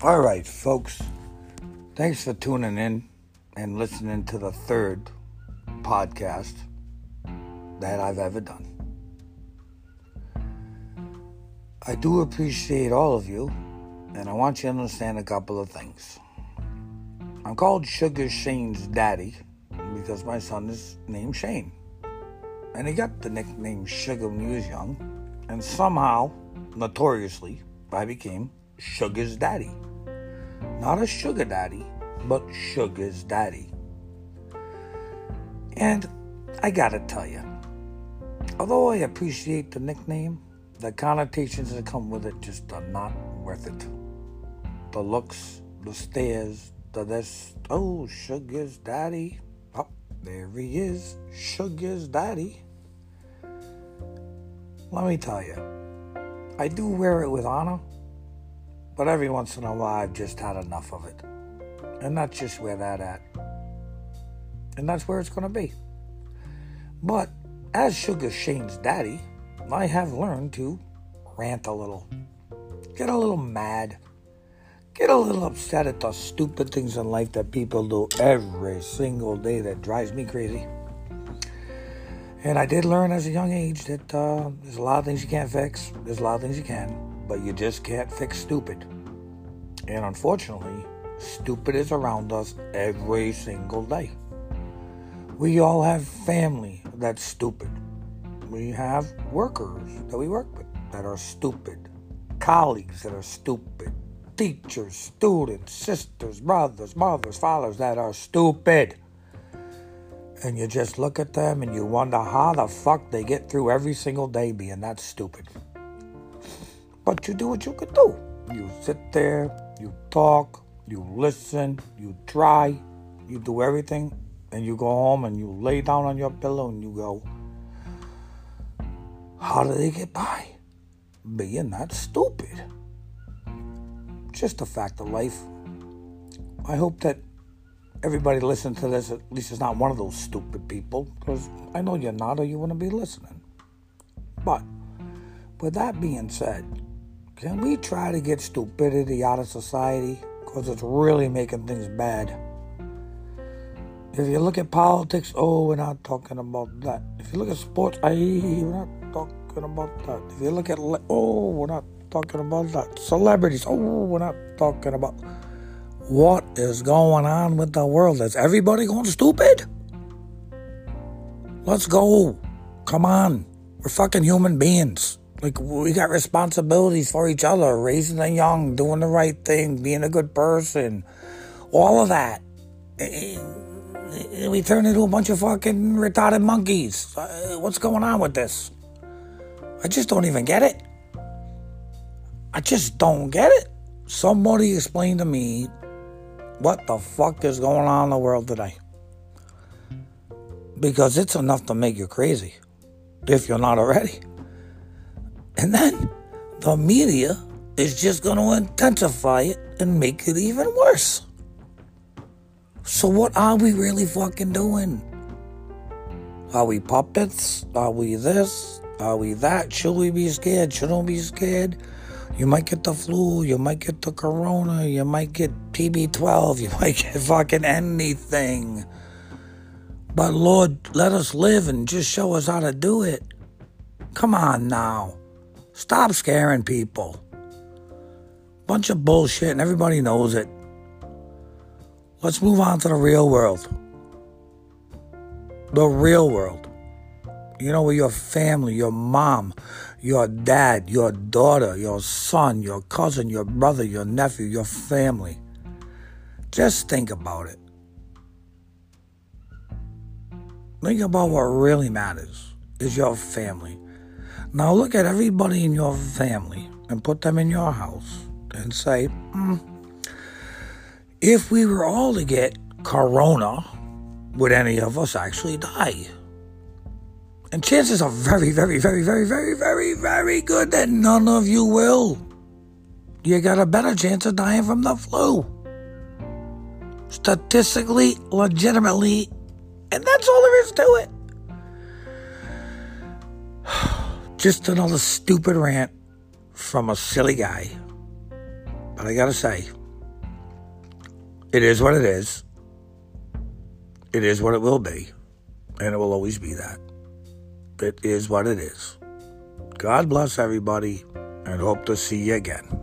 All right, folks. Thanks for tuning in and listening to the third podcast that I've ever done. I do appreciate all of you, and I want you to understand a couple of things. I'm called Sugar Shane's daddy because my son is named Shane. And he got the nickname Sugar when he was young, and somehow, notoriously, I became Sugar's daddy. Not a sugar daddy, but Sugar's daddy. And I gotta tell you, although I appreciate the nickname, the connotations that come with it just are not worth it. The looks, the stares, the this, oh, Sugar's daddy. Oh, there he is, Sugar's daddy. Let me tell you, I do wear it with honor, but every once in a while I've just had enough of it. And that's just where that at. And that's where it's going to be. But as Sugar Shane's daddy, I have learned to rant a little, get a little mad, get a little upset at the stupid things in life that people do every single day that drives me crazy. And I did learn as a young age that uh, there's a lot of things you can't fix, there's a lot of things you can, but you just can't fix stupid. And unfortunately, stupid is around us every single day. We all have family that's stupid. We have workers that we work with that are stupid, colleagues that are stupid, teachers, students, sisters, brothers, mothers, fathers that are stupid. And you just look at them and you wonder how the fuck they get through every single day being that stupid. But you do what you could do. You sit there, you talk, you listen, you try, you do everything, and you go home and you lay down on your pillow and you go, How do they get by? Being that stupid. Just a fact of life. I hope that everybody listening to this at least is not one of those stupid people, because I know you're not or you wouldn't be listening. But with that being said, can we try to get stupidity out of society? Because it's really making things bad. If you look at politics, oh, we're not talking about that. If you look at sports, I we're not talking about that. If you look at, oh, we're not talking about that. Celebrities, oh, we're not talking about. What is going on with the world? Is everybody going stupid? Let's go. Come on. We're fucking human beings. Like, we got responsibilities for each other, raising the young, doing the right thing, being a good person, all of that. We turn into a bunch of fucking retarded monkeys. Uh, what's going on with this? I just don't even get it. I just don't get it. Somebody explain to me what the fuck is going on in the world today. Because it's enough to make you crazy, if you're not already. And then the media is just going to intensify it and make it even worse. So, what are we really fucking doing? Are we puppets? Are we this? Are we that? Should we be scared? Shouldn't we be scared? You might get the flu, you might get the corona, you might get TB12, you might get fucking anything. But Lord, let us live and just show us how to do it. Come on now. Stop scaring people. Bunch of bullshit and everybody knows it. Let's move on to the real world. The real world. You know, where your family, your mom, your dad, your daughter, your son, your cousin, your brother, your nephew, your family. Just think about it. Think about what really matters is your family. Now look at everybody in your family and put them in your house and say, mm, if we were all to get corona, would any of us actually die? And chances are very, very, very, very, very, very, very good that none of you will. You got a better chance of dying from the flu. Statistically, legitimately, and that's all there is to it. Just another stupid rant from a silly guy. But I gotta say, It is what it is. It is what it will be. And it will always be that. It is what it is. God bless everybody and hope to see you again.